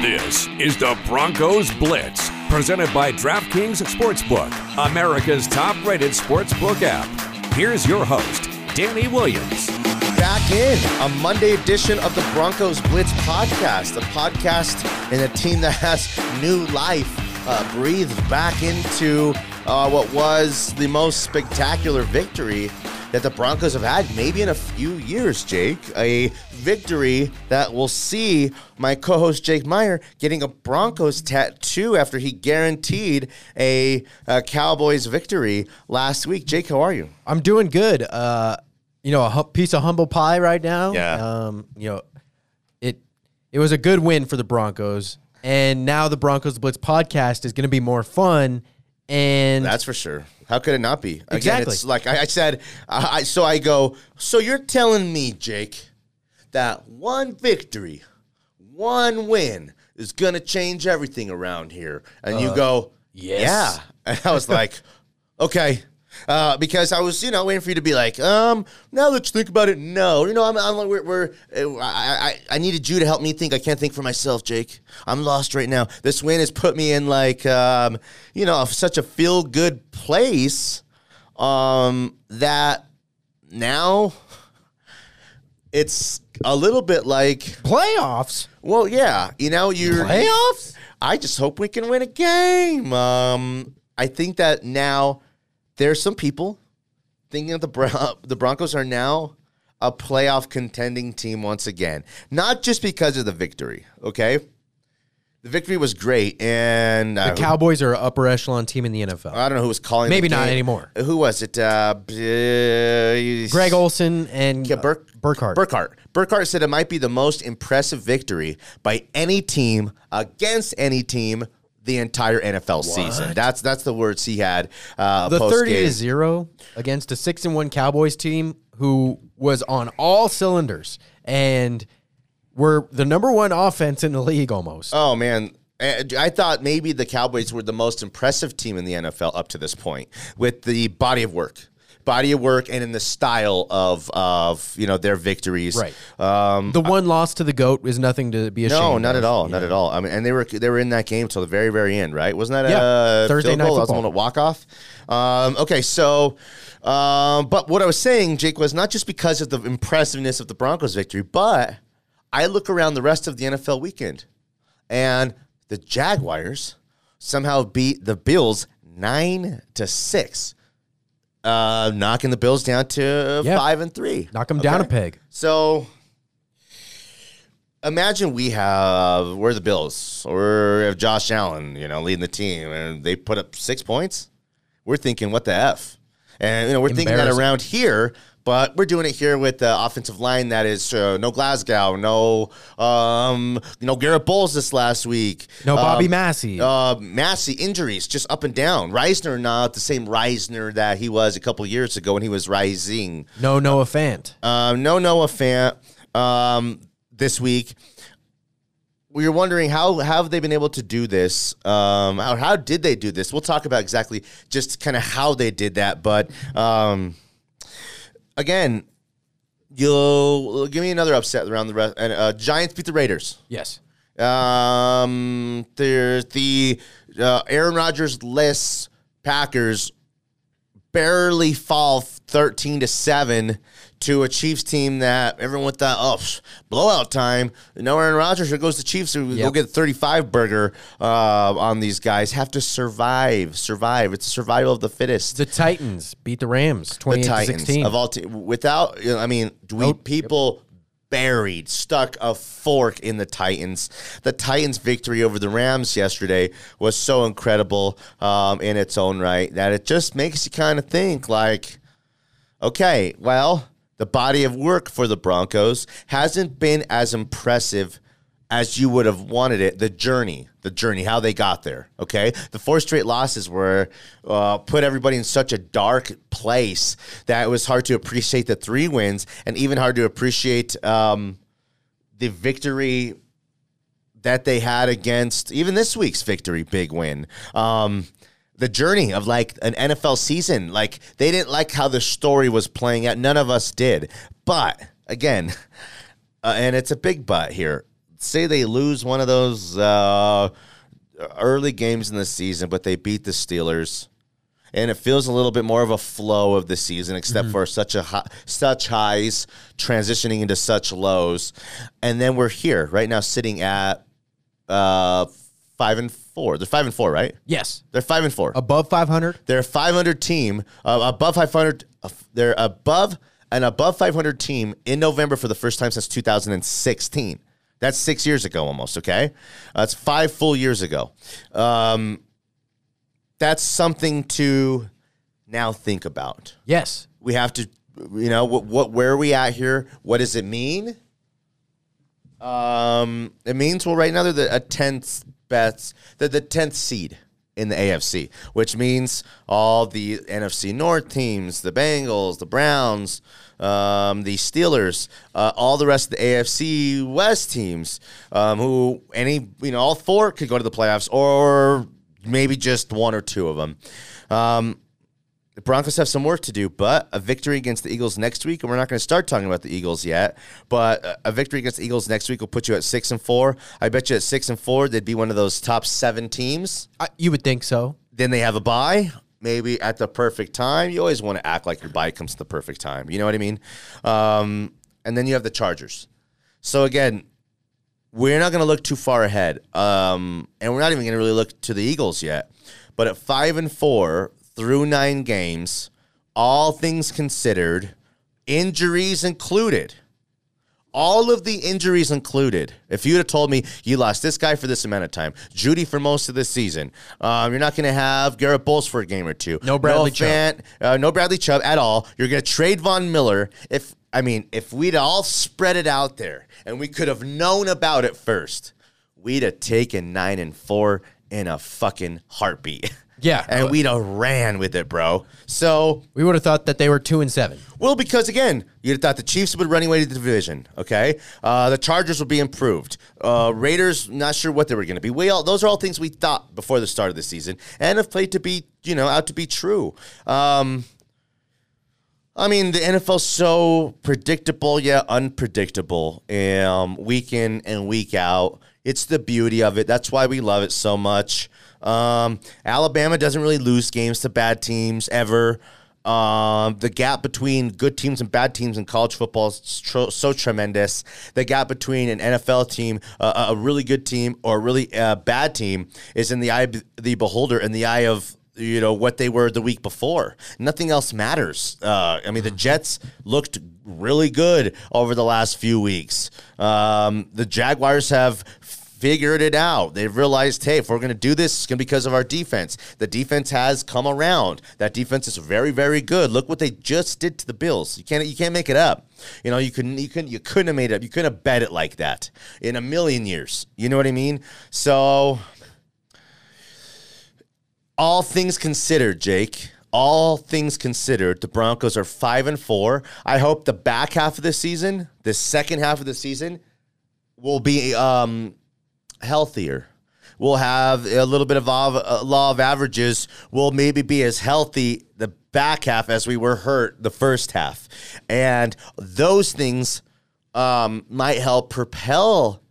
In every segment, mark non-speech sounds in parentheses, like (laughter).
This is the Broncos Blitz, presented by DraftKings Sportsbook, America's top rated sportsbook app. Here's your host, Danny Williams. Back in a Monday edition of the Broncos Blitz podcast, a podcast and a team that has new life uh, breathed back into uh, what was the most spectacular victory that the Broncos have had maybe in a few years, Jake. A victory that will see my co host Jake Meyer getting a Broncos tattoo after he guaranteed a, a Cowboys victory last week. Jake, how are you? I'm doing good. Uh, you know, a hu- piece of humble pie right now. Yeah. Um, you know, it it was a good win for the Broncos, and now the Broncos Blitz podcast is going to be more fun. And That's for sure. How could it not be? Again, Exactly. it's like I, I said. I, I so I go. So you're telling me, Jake, that one victory, one win is gonna change everything around here? And you uh, go, yes. yeah. And I was like, (laughs) okay. Uh, because I was, you know, waiting for you to be like, um, now let's think about it, no, you know, I'm, I'm we're, we're uh, I, I, I needed you to help me think. I can't think for myself, Jake. I'm lost right now. This win has put me in like, um, you know, such a feel good place, um, that now it's a little bit like, playoffs. well, yeah, you know, you're Playoffs. I just hope we can win a game. Um, I think that now there's some people thinking that the Bron- (laughs) the Broncos are now a playoff contending team once again. Not just because of the victory, okay? The victory was great, and uh, The Cowboys are an upper echelon team in the NFL. I don't know who was calling. Maybe not game. anymore. Who was it? Uh, Greg Olsen and Yeah, Burk, uh, Burkhardt. Burkhardt. Burkhardt said it might be the most impressive victory by any team against any team the entire NFL season. That's that's the words he had. Uh, the post-game. thirty to zero against a six and one Cowboys team who was on all cylinders and were the number one offense in the league almost. Oh man. I thought maybe the Cowboys were the most impressive team in the NFL up to this point with the body of work. Body of work and in the style of of you know their victories. Right. Um, the one loss to the goat is nothing to be ashamed. no, not of. at all. Not at all. I mean, and they were they were in that game till the very very end, right? Wasn't that Yeah. a Thursday field night goal? That was one at walk off. Um, okay, so, um, but what I was saying, Jake, was not just because of the impressiveness of the Broncos victory, but I look around the rest of the NFL weekend, and the Jaguars somehow beat the Bills nine to six, uh, knocking the Bills down to Yeah. five and three. Knock them down a peg. So imagine we have we're the Bills or we have Josh Allen, you know, leading the team, and they put up six points. We're thinking, what the f? And you know, we're thinking that around here, but we're doing it here with the offensive line that is uh, no Glasgow, no um, no Garett Bolles this last week, No Bobby Um, Massie. uh, Massie injuries just up and down. Risner not the same Risner that he was a couple years ago when he was rising. no Noah Fant. Um, no Noah Fant um, this week. We were wondering how, how have they been able to do this? Um, how, how did they do this? We'll talk about exactly just kind of how they did that. But um, again, you'll give me another upset around the rest. And uh, Giants beat the Raiders. Yes. Um, there's the uh, Aaron Rodgers less Packers barely fall 13 to 7 to a Chiefs team that everyone thought, oh, psh, blowout time. No Aaron Rodgers, here goes the Chiefs. So we Go get a 35 burger uh, on these guys. Have to survive. Survive. It's a survival of the fittest. The Titans beat the Rams the 28 to Titans 16. of all te- without you know, I mean we Nope. people buried stuck a fork in the Titans the Titans victory over the Rams yesterday was so incredible um, in its own right that it just makes you kind of think like okay well the body of work for the Broncos hasn't been as impressive as you would have wanted it. The journey, the journey, how they got there. Okay, the four straight losses were uh, put everybody in such a dark place that it was hard to appreciate the three wins, and even hard to appreciate um, the victory that they had against even this week's victory, big win. Um, the journey of like an NFL season, like they didn't like how the story was playing out. None of us did, but again, (laughs) uh, and it's a big but here. say they lose one of those uh, early games in the season, but they beat the Steelers. And it feels a little bit more of a flow of the season, except for such a hi- such highs transitioning into such lows, and then we're here right now, sitting at uh, five and four. They're five and four, right? Yes. They're five and four. Above 500? They're a 500 team, uh, above 500. Uh, they're above an above 500 team in November for the first time since 2016. That's six years ago almost, okay? That's five full years ago. Um, that's something to now think about. Yes. We have to, you know, what, what where are we at here? What does it mean? Um, it means well, right now they're the a tenth best, they're the tenth seed in the AFC, which means all the NFC North teams, the Bengals, the Browns, um, the Steelers, uh, all the rest of the AFC West teams, um, who any you know all four could go to the playoffs, or maybe just one or two of them. Um, the Broncos have some work to do, but a victory against the Eagles next week, and we're not going to start talking about the Eagles yet. But a- victory against the Eagles next week will put you at six and four. I bet you at six and four, they'd be one of those top seven teams. I, you would think so. Then they have a bye, maybe at the perfect time. You always want to act like your bye comes at the perfect time. You know what I mean? Um, and then you have the Chargers. So again, we're not going to look too far ahead, um, and we're not even going to really look to the Eagles yet. But at five and four through nine games, all things considered, injuries included, all of the injuries included. If you'd have told me you lost this guy for this amount of time, Jeudy for most of the season, um, you're not going to have Garett Bolles for a game or two. No Bradley no Chubb. Fant, uh, no Bradley Chubb at all. You're going to trade Von Miller. If I mean, if we'd all spread it out there and we could have known about it first, we'd have taken nine and four in a fucking heartbeat. (laughs) Yeah. and we'd have ran with it, bro. So We would have thought that they were 2 and 7. well, because again, you'd have thought the Chiefs would run away to the division. Okay, uh, the Chargers would be improved. Uh, Raiders, not sure what they were going to be. We all those are all things we thought before the start of the season, and have played to be you know out to be true. Um, I mean, the NFL's so predictable yet unpredictable, um, week in and week out. It's the beauty of it. That's why we love it so much. Um, Alabama doesn't really lose games to bad teams ever. Um, the gap between good teams and bad teams in college football is tr- so tremendous. The gap between an NFL team, uh, a really good team, or a really uh, bad team is in the eye of the beholder, in the eye of you know what they were the week before. Nothing else matters. Uh, I mean, the Jets looked really good over the last few weeks. Um, the Jaguars have figured it out. They've realized, hey, if we're going to do this, it's going to be because of our defense. The defense has come around. That defense is very, very good. Look what they just did to the Bills. You can't, you can't make it up. You know, you couldn't, you couldn't, you couldn't have made it up. You couldn't have bet it like that in a million years. You know what I mean? So all things considered, Jake. All things considered, the Broncos are five and four. I hope the back half of the season, the second half of the season, will be um, healthier. We'll have a little bit of uh, law of averages. We'll maybe be as healthy the back half as we were hurt the first half, and those things um, might help propel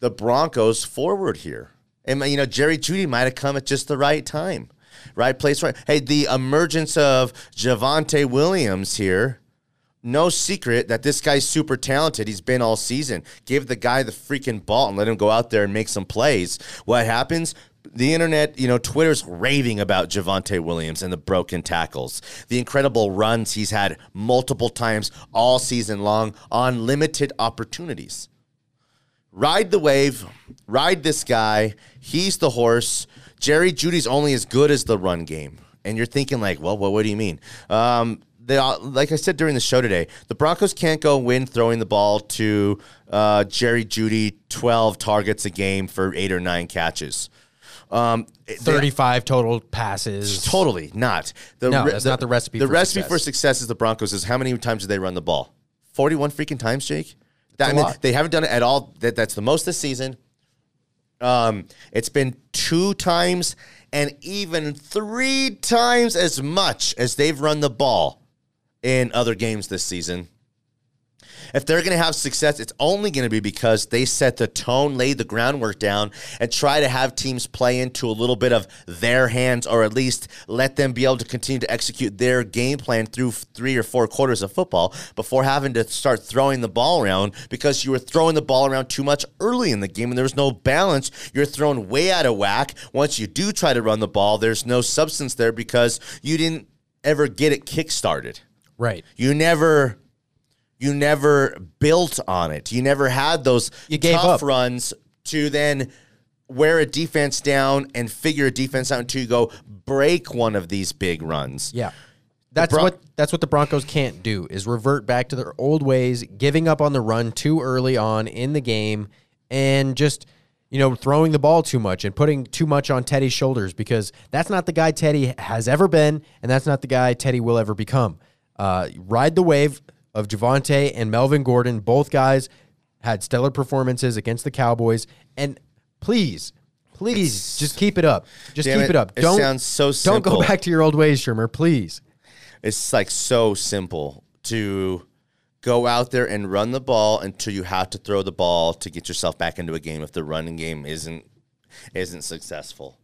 the Broncos forward here. And you know, Jerry Jeudy might have come at just the right time, right place, right. Hey, the emergence of Javonte Williams here. No secret that this guy's super talented. He's been all season. Give the guy the freaking ball and let him go out there and make some plays. What happens? The internet, you know, Twitter's raving about Javonte Williams and the broken tackles, the incredible runs he's had multiple times all season long on limited opportunities ride the wave, ride this guy. He's the horse. Jerry Jeudy's only as good as the run game. And you're thinking like, well, what, what do you mean? Um, they, all- like I said during the show today, the Broncos can't go win throwing the ball to uh, Jerry Jeudy 12 targets a game for eight or nine catches. Um, they- 35 total passes. Totally not. The, No, that's not the recipe The for recipe success. for success is the Broncos is how many times do they run the ball? Forty-one freaking times, Jake. That, I mean, they haven't done it at all. That, that's the most this season. Um, it's been two times and even three times as much as they've run the ball in other games this season. If they're going to have success, it's only going to be because they set the tone, lay the groundwork down, and try to have teams play into a little bit of their hands, or at least let them be able to continue to execute their game plan through three or four quarters of football before having to start throwing the ball around because you were throwing the ball around too much early in the game and there was no balance. You're thrown way out of whack. Once you do try to run the ball, there's no substance there because you didn't ever get it kick started. Right. You never you never built on it. You never had those You gave tough up. runs to then wear a defense down and figure a defense out until you go break one of these big runs. Yeah. That's Bron- what that's what the Broncos can't do is revert back to their old ways, giving up on the run too early on in the game and just you know throwing the ball too much and putting too much on Teddy's shoulders because that's not the guy Teddy has ever been and that's not the guy Teddy will ever become. Uh, ride the wave of Javonte and Melvin Gordon, both guys had stellar performances against the Cowboys and please Please just keep it up. Just keep it. it up. It Don't sounds so simple. Don't go back to your old ways, Shurmur. Please. It's like so simple to go out there and run the ball until you have to throw the ball to get yourself back into a game if the running game isn't isn't successful.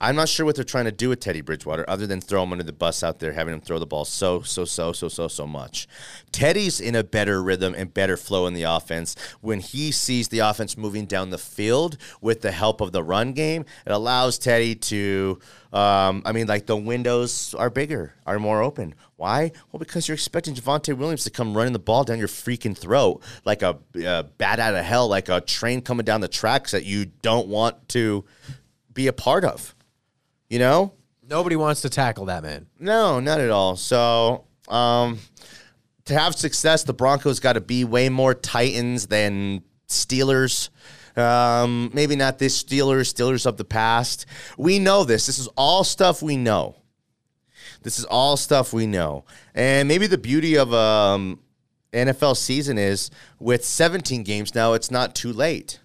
I'm not sure what they're trying to do with Teddy Bridgewater other than throw him under the bus out there, having him throw the ball so, so, so, so, so, so much. Teddy's in a better rhythm and better flow in the offense. When he sees the offense moving down the field with the help of the run game, it allows Teddy to, um, I mean, like the windows are bigger, are more open. Why? Well, because you're expecting Javonte Williams to come running the ball down your freaking throat like a, a bat out of hell, like a train coming down the tracks that you don't want to be a part of. You know? Nobody wants to tackle that man. No, not at all. So, um, to have success, the Broncos got to be way more Titans than Steelers. Um, maybe not this Steelers, Steelers of the past. We know this. This is all stuff we know. This is all stuff we know. And maybe the beauty of um, NFL season is with 17 games now, it's not too late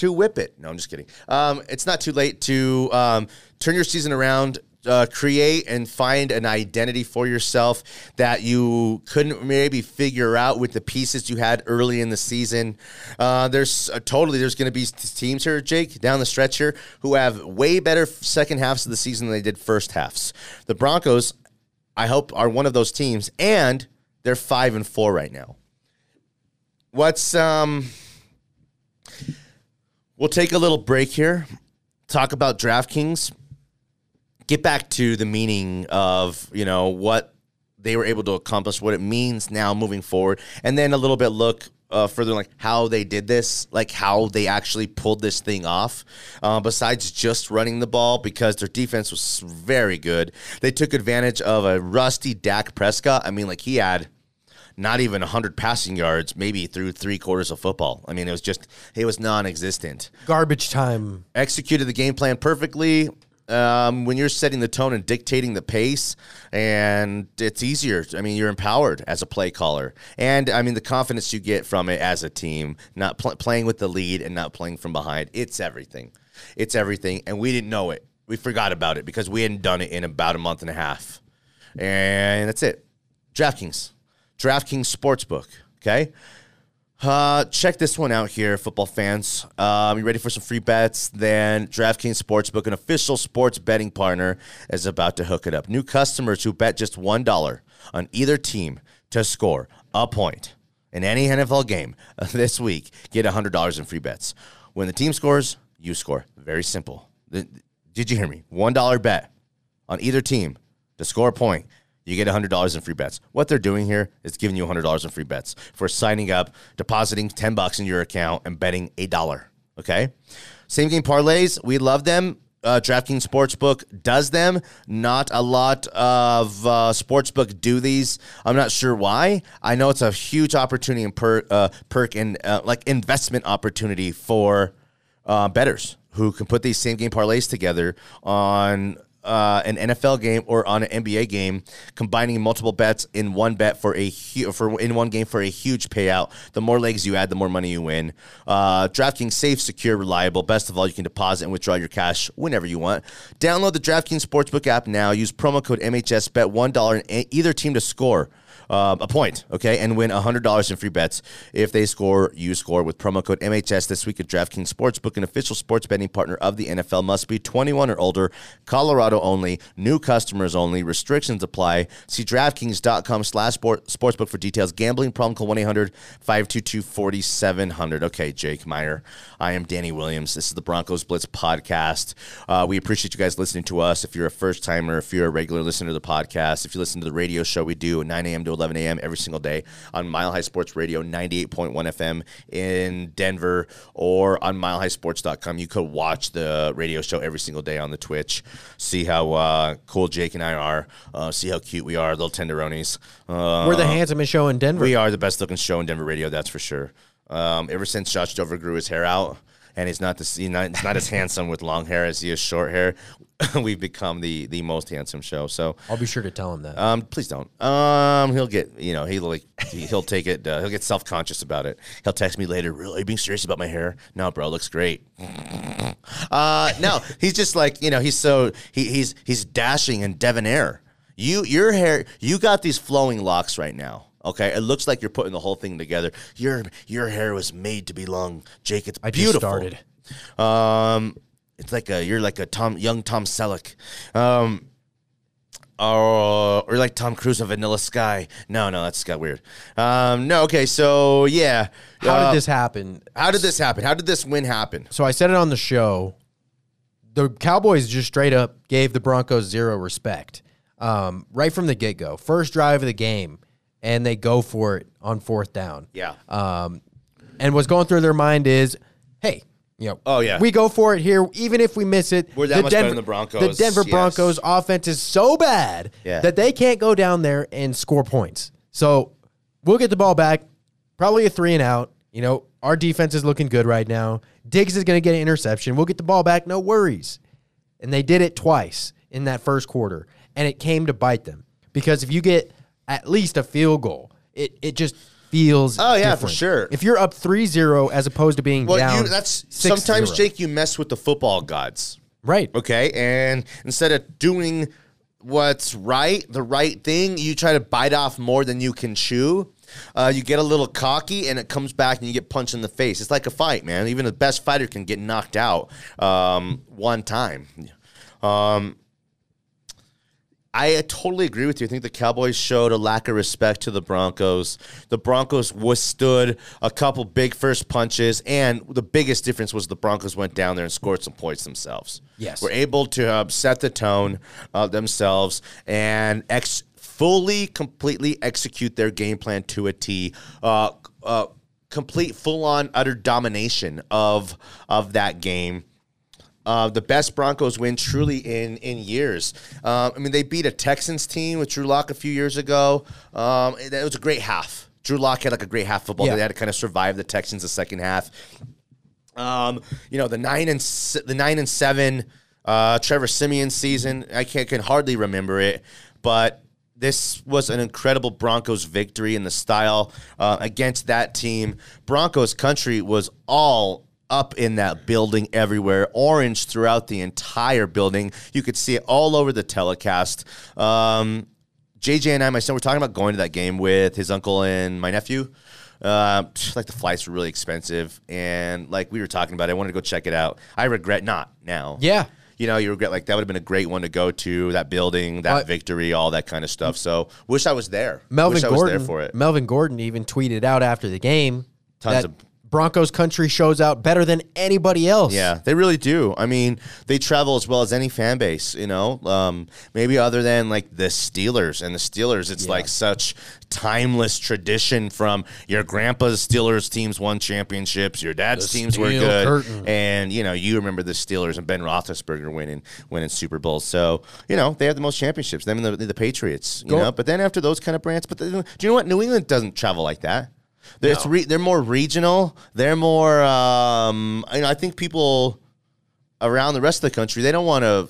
to whip it. No, I'm just kidding. Um, it's not too late to um, turn your season around, uh, create and find an identity for yourself that you couldn't maybe figure out with the pieces you had early in the season. Uh, there's uh, totally there's going to be teams here, Jake, down the stretch here who have way better second halves of the season than they did first halves. The Broncos, I hope, are one of those teams, and they're five and four right now. What's um We'll take a little break here, talk about DraftKings, get back to the meaning of, you know, what they were able to accomplish, what it means now moving forward, and then a little bit look uh, further like how they did this, like how they actually pulled this thing off. Uh, besides just running the ball, because their defense was very good, they took advantage of a rusty Dak Prescott. I mean, like he had not even 100 passing yards, maybe through three quarters of football. I mean, it was just, it was non existent. Garbage time. Executed the game plan perfectly. Um, when you're setting the tone and dictating the pace, and it's easier. I mean, you're empowered as a play caller, and I mean the confidence you get from it as a team, not pl- playing with the lead and not playing from behind. It's everything. It's everything, and we didn't know it. We forgot about it because we hadn't done it in about a month and a half, and that's it. DraftKings, DraftKings Sportsbook. Okay. Uh, check this one out here, football fans. Um, you ready for some free bets? Then DraftKings Sportsbook, an official sports betting partner, is about to hook it up. New customers who bet just $1 on either team to score a point in any NFL game (laughs) this week get $100 in free bets. When the team scores, you score. Very simple. Did you hear me? $1 bet on either team to score a point you get $100 in free bets. What they're doing here is giving you $100 in free bets for signing up, depositing 10 bucks in your account and betting a dollar, okay? Same game parlays, we love them. Uh, DraftKings Sportsbook does them. Not a lot of uh, sportsbook do these. I'm not sure why. I know it's a huge opportunity and per, uh, perk and uh, like investment opportunity for uh, betters who can put these same game parlays together on uh, an NFL game or on an NBA game, combining multiple bets in one bet for a hu- for in one game for a huge payout. The more legs you add, the more money you win. Uh, DraftKings safe, secure, reliable. Best of all, you can deposit and withdraw your cash whenever you want. Download the DraftKings Sportsbook app now. Use promo code MHS. Bet one dollar in either team to score um, a point, okay, and win $100 in free bets if they score, you score with promo code MHS this week at DraftKings Sportsbook, an official sports betting partner of the NFL. Must be 21 or older, Colorado only, new customers only, restrictions apply. See DraftKings.com slash sportsbook for details. Gambling problem, call 1 800 522 4700. Okay, Jake Meyer. I am Danny Williams. This is the Broncos Blitz podcast. Uh, we appreciate you guys listening to us. If you're a first timer, if you're a regular listener to the podcast, if you listen to the radio show we do at 9 a.m. to 11 a.m. every single day on Mile High Sports Radio 98.1 FM in Denver or on milehighsports.com. You could watch the radio show every single day on the Twitch, see how uh, cool Jake and I are, uh, see how cute we are, little tenderonis. Uh, We're the handsomest show in Denver. we are the best looking show in Denver radio, that's for sure. Um, ever since Josh Dover grew his hair out, and he's not this, not, he's not as (laughs) handsome with long hair as he is short hair. (laughs) We've become the the most handsome show. So I'll be sure to tell him that. um, please don't. Um, he'll get you know he'll like he- he'll take it. Uh, he'll get self conscious about it. He'll text me later. Really, are you being serious about my hair? No, bro, looks great. (laughs) Uh, no, he's just like you know he's so he, he's he's dashing and debonair. You your hair you got these flowing locks right now. Okay, it looks like you're putting the whole thing together. Your your hair was made to be long, Jake. It's I just started. Um, it's like a you're like a Tom young Tom Selleck. Um, or or like Tom Cruise of Vanilla Sky. No, no, that's got weird. Um, no, okay, so yeah. How Uh, did this happen? How did this happen? How did this win happen? So I said it on the show. The Cowboys just straight up gave the Broncos zero respect um, right from the get go. First drive of the game, and they go for it on fourth down. Yeah. Um, and what's going through their mind is, hey, you know, Oh, yeah. we go for it here, even if we miss it. We're that much better than the Broncos, The Denver yes. Broncos offense is so bad Yeah. that they can't go down there and score points. So we'll get the ball back, probably a three and out. You know, our defense is looking good right now. Diggs is going to get an interception. We'll get the ball back, no worries. And they did it twice in that first quarter, and it came to bite them because if you get at least a field goal, it it just feels Oh, yeah, for sure. If you're up 3-0 as opposed to being Well, down you, that's 6-0. sometimes Jake. You mess with the football gods. right. Okay, and instead of doing what's right, the right thing, you try to bite off more than you can chew. Uh, you get a little cocky, and it comes back, and you get punched in the face. It's like a fight, man. Even the best fighter can get knocked out um, one time. Um, I totally agree with you. I think the Cowboys showed a lack of respect to the Broncos. The Broncos withstood a couple big first punches, and the biggest difference was the Broncos went down there and scored some points themselves. Yes. were able to uh, set the tone uh, themselves and ex- fully, completely execute their game plan to a T. Uh, uh, complete, full-on, utter domination of of that game uh, the best Broncos win truly in in years. Um, I mean, they beat a Texans team with Drew Lock a few years ago. Um, it, it was a great half. Drew Lock had like a great half football. Yeah. They had to kind of survive the Texans the second half. Um, you know, the nine and se- the nine and seven uh, Trevor Siemian season. I can't can hardly remember it, but this was an incredible Broncos victory in the style uh, against that team. Broncos country was all up in that building everywhere, orange throughout the entire building. You could see it all over the telecast. Um, JJ and I, my son, were talking about going to that game with his uncle and my nephew. Uh, like the flights were really expensive, and like we were talking about, it, I wanted to go check it out. I regret not now. Yeah. you know, you regret like that would have been a great one to go to. That building, that Uh, victory, all that kind of stuff. So wish I was there. Melvin wish I was Gordon there for it. Melvin Gordon even tweeted out after the game Tons that of- Broncos country shows out better than anybody else. Yeah, they really do. I mean, they travel as well as any fan base, you know. Um, maybe other than like the Steelers and the Steelers, it's like such timeless tradition from your grandpa's Steelers teams won championships, your dad's The teams were good, Curtain. and you know you remember the Steelers and Ben Roethlisberger winning winning Super Bowls. So you know they have the most championships. Them and the, the Patriots, you Go- know. But then after those kind of brands, but then, do you know what? New England doesn't travel like that. They're, it's re- they're more regional. They're more. Um, you know, I think people around the rest of the country they don't want to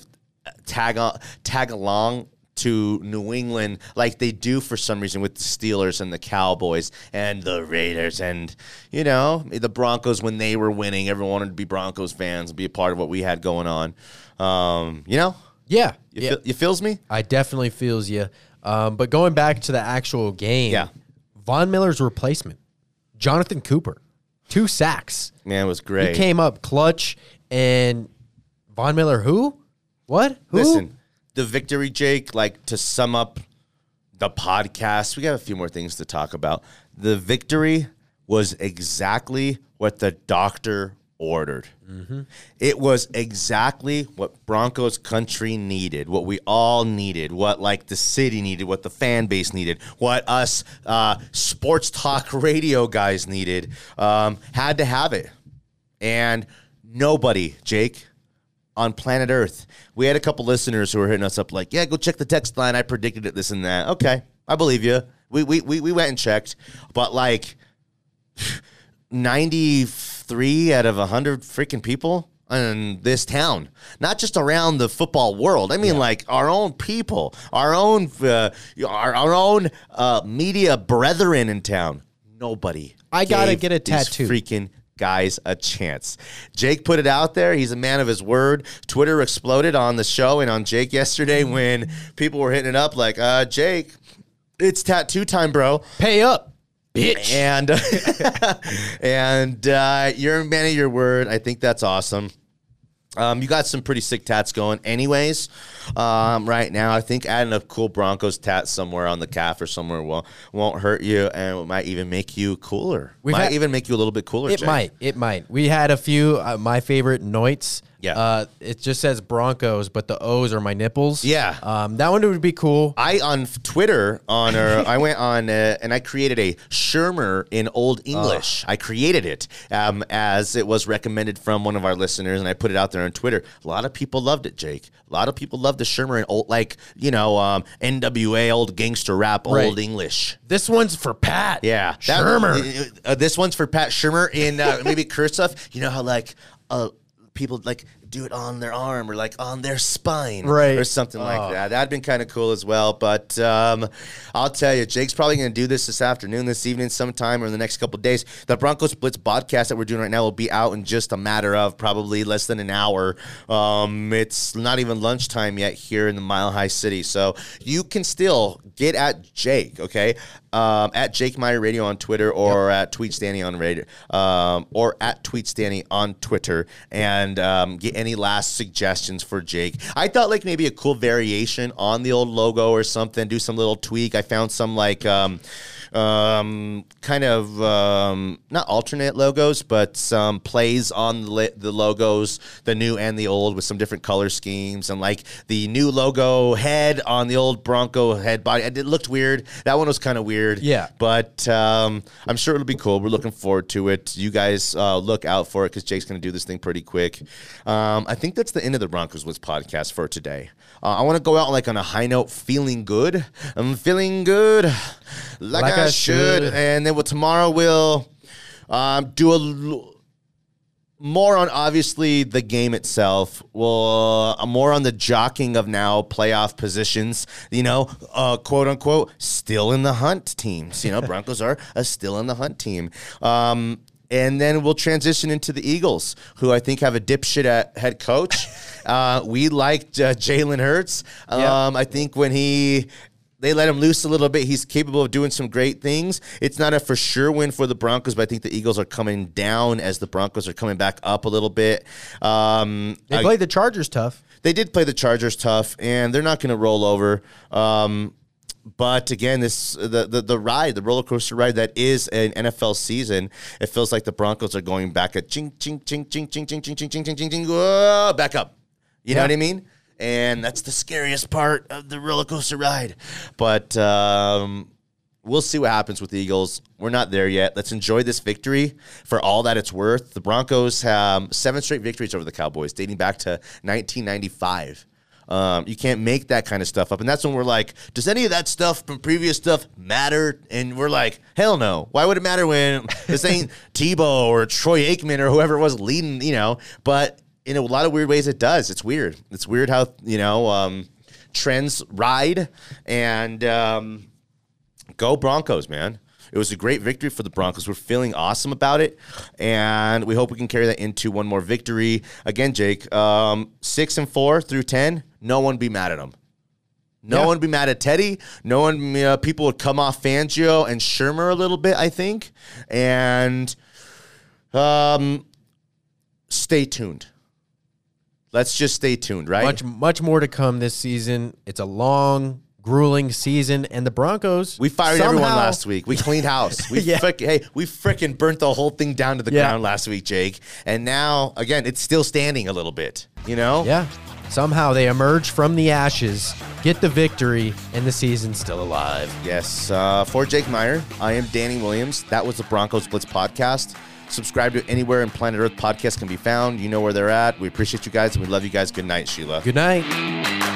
tag on, tag along to New England like they do for some reason with the Steelers and the Cowboys and the Raiders and you know the Broncos when they were winning. Everyone wanted to be Broncos fans and be a part of what we had going on. Um, you know, Yeah. you, yeah. feel, you feels me. I definitely feels you. Um, but going back to the actual game, Yeah. Von Miller's replacement, Jonathan Cooper, two sacks. Man, it was great. He came up clutch, and Von Miller, who? What? Who? Listen, the victory, Jake, like to sum up the podcast, we got a few more things to talk about. The victory was exactly what the doctor ordered. It was exactly what Broncos country needed, what we all needed, what like the city needed, what the fan base needed, what us uh, sports talk (laughs) radio guys needed. Um, had to have it. And nobody, Jake, on planet Earth. We had a couple listeners who were hitting us up like, yeah, go check the text line. I predicted it, this and that. Okay, I believe you. We, we, we, we went and checked. But like (sighs) 93 out of a 100 freaking people in this town, not just around the football world. I mean, like our own people, our own, uh, our, our own uh, media brethren in town. Nobody. I gotta get a these tattoo. Freaking guys a chance. Jake put it out there. He's a man of his word. Twitter exploded on the show and on Jake yesterday when people were hitting it up like, uh, Jake, it's tattoo time, bro. Pay up, bitch. And (laughs) and uh, you're a man of your word. I think that's awesome. Um, you got some pretty sick tats going, anyways. Um, right now, I think adding a cool Broncos tat somewhere on the calf or somewhere will won't hurt you, and it might even make you cooler. We've might had- even make you a little bit cooler. It Jay. might. It might. We had a few. Uh, my favorite Noits. Yeah. Uh, it just says Broncos, but the O's are my nipples. Yeah. Um, that one would be cool. I on Twitter on uh, I went on uh, and I created a Shurmur in Old English. I created it um, as it was recommended from one of our listeners, and I put it out there on Twitter. A lot of people loved it, Jake. A lot of people loved the Shurmur in old, like you know, um, NWA, old gangster rap, Right. Old English. This one's for Pat. Yeah, that- Shurmur. uh, this one's for Pat Shurmur in uh, maybe (laughs) cursive. You know how like uh, people like do it on their arm or like on their spine, Right. or something like that. That'd been kind of cool as well. But um, I'll tell you, Jake's probably going to do this this afternoon, this evening, sometime, or in the next couple of days. The Broncos Blitz podcast that we're doing right now will be out in just a matter of probably less than an hour. Um, it's not even lunchtime yet here in the Mile High City, so you can still get at Jake, okay? Um, at Jake Meyer Radio on Twitter or at Tweet Stanny on radio, um, or at Tweet Stanny on Twitter, and um, get any last suggestions for Jake. I thought like maybe a cool variation on the old logo or something. Do some little tweak. I found some like. Um, um, kind of um, not alternate logos, but some plays on the, li- the logos, the new and the old, with some different color schemes, and like the new logo head on the old Bronco head body. It looked weird. That one was kind of weird. Yeah. but um, I'm sure it'll be cool. We're looking forward to it. You guys uh, look out for it because Jake's going to do this thing pretty quick. Um, I think that's the end of the Broncos Blitz podcast for today. Uh, I want to go out like on a high note, feeling good. I'm feeling good, like, Like I, I should. should. And then well, tomorrow we'll um, do a. l- more on obviously the game itself. Well, uh, more on the jockeying of now playoff positions. You know, uh, quote unquote, still in the hunt teams. You know, Broncos are a still in the hunt team. Um, and then we'll transition into the Eagles, who I think have a dipshit at head coach. uh, we liked uh, Jalen Hurts. Um, Yeah. I think when he they let him loose a little bit. He's capable of doing some great things. It's not a for sure win for the Broncos, but I think the Eagles are coming down as the Broncos are coming back up a little bit. Um, They I- played the Chargers tough. they did play the Chargers tough, and they're not going to roll over. Um, but again, this the, the the ride, the roller coaster ride that is an NFL season. It feels like the Broncos are going back at ching ching ching ching ching ching ching ching ching ching ching ching back up. You know what I mean? And that's the scariest part of the roller coaster ride. But um, we'll see what happens with the Eagles. We're not there yet. Let's enjoy this victory for all that it's worth. The Broncos have seven straight victories over the Cowboys, dating back to 1995. Um, you can't make that kind of stuff up. And that's when we're like, does any of that stuff from previous stuff matter? And we're like, hell no. Why would it matter when this ain't (laughs) Tebow or Troy Aikman or whoever was leading, you know? But in a lot of weird ways, it does. It's weird. It's weird how, you know, um, trends ride. And, um, go Broncos, man. It was a great victory for the Broncos. We're feeling awesome about it, and we hope we can carry that into one more victory. Again, Jake, um, six and four through ten, no one be mad at them. No Yeah. one would be mad at Teddy. No one, uh, people would come off Fangio and Shurmur a little bit, I think. And um, stay tuned. Let's just stay tuned, right? Much much more to come this season. It's a long, grueling season, and the Broncos. we fired everyone last week. We cleaned house. (laughs) We Yeah. frick- hey, we freaking burnt the whole thing down to the Yeah. ground last week, Jake. And now, again, it's still standing a little bit. You know? Yeah. Somehow they emerge from the ashes, get the victory, and the season's still alive. Yes. Uh, for Jake Meyer, I am Danny Williams. That was the Broncos Blitz podcast. Subscribe to anywhere in Planet Earth podcast can be found. You know where they're at. We appreciate you guys and we love you guys. Good night, Sheila. Good night.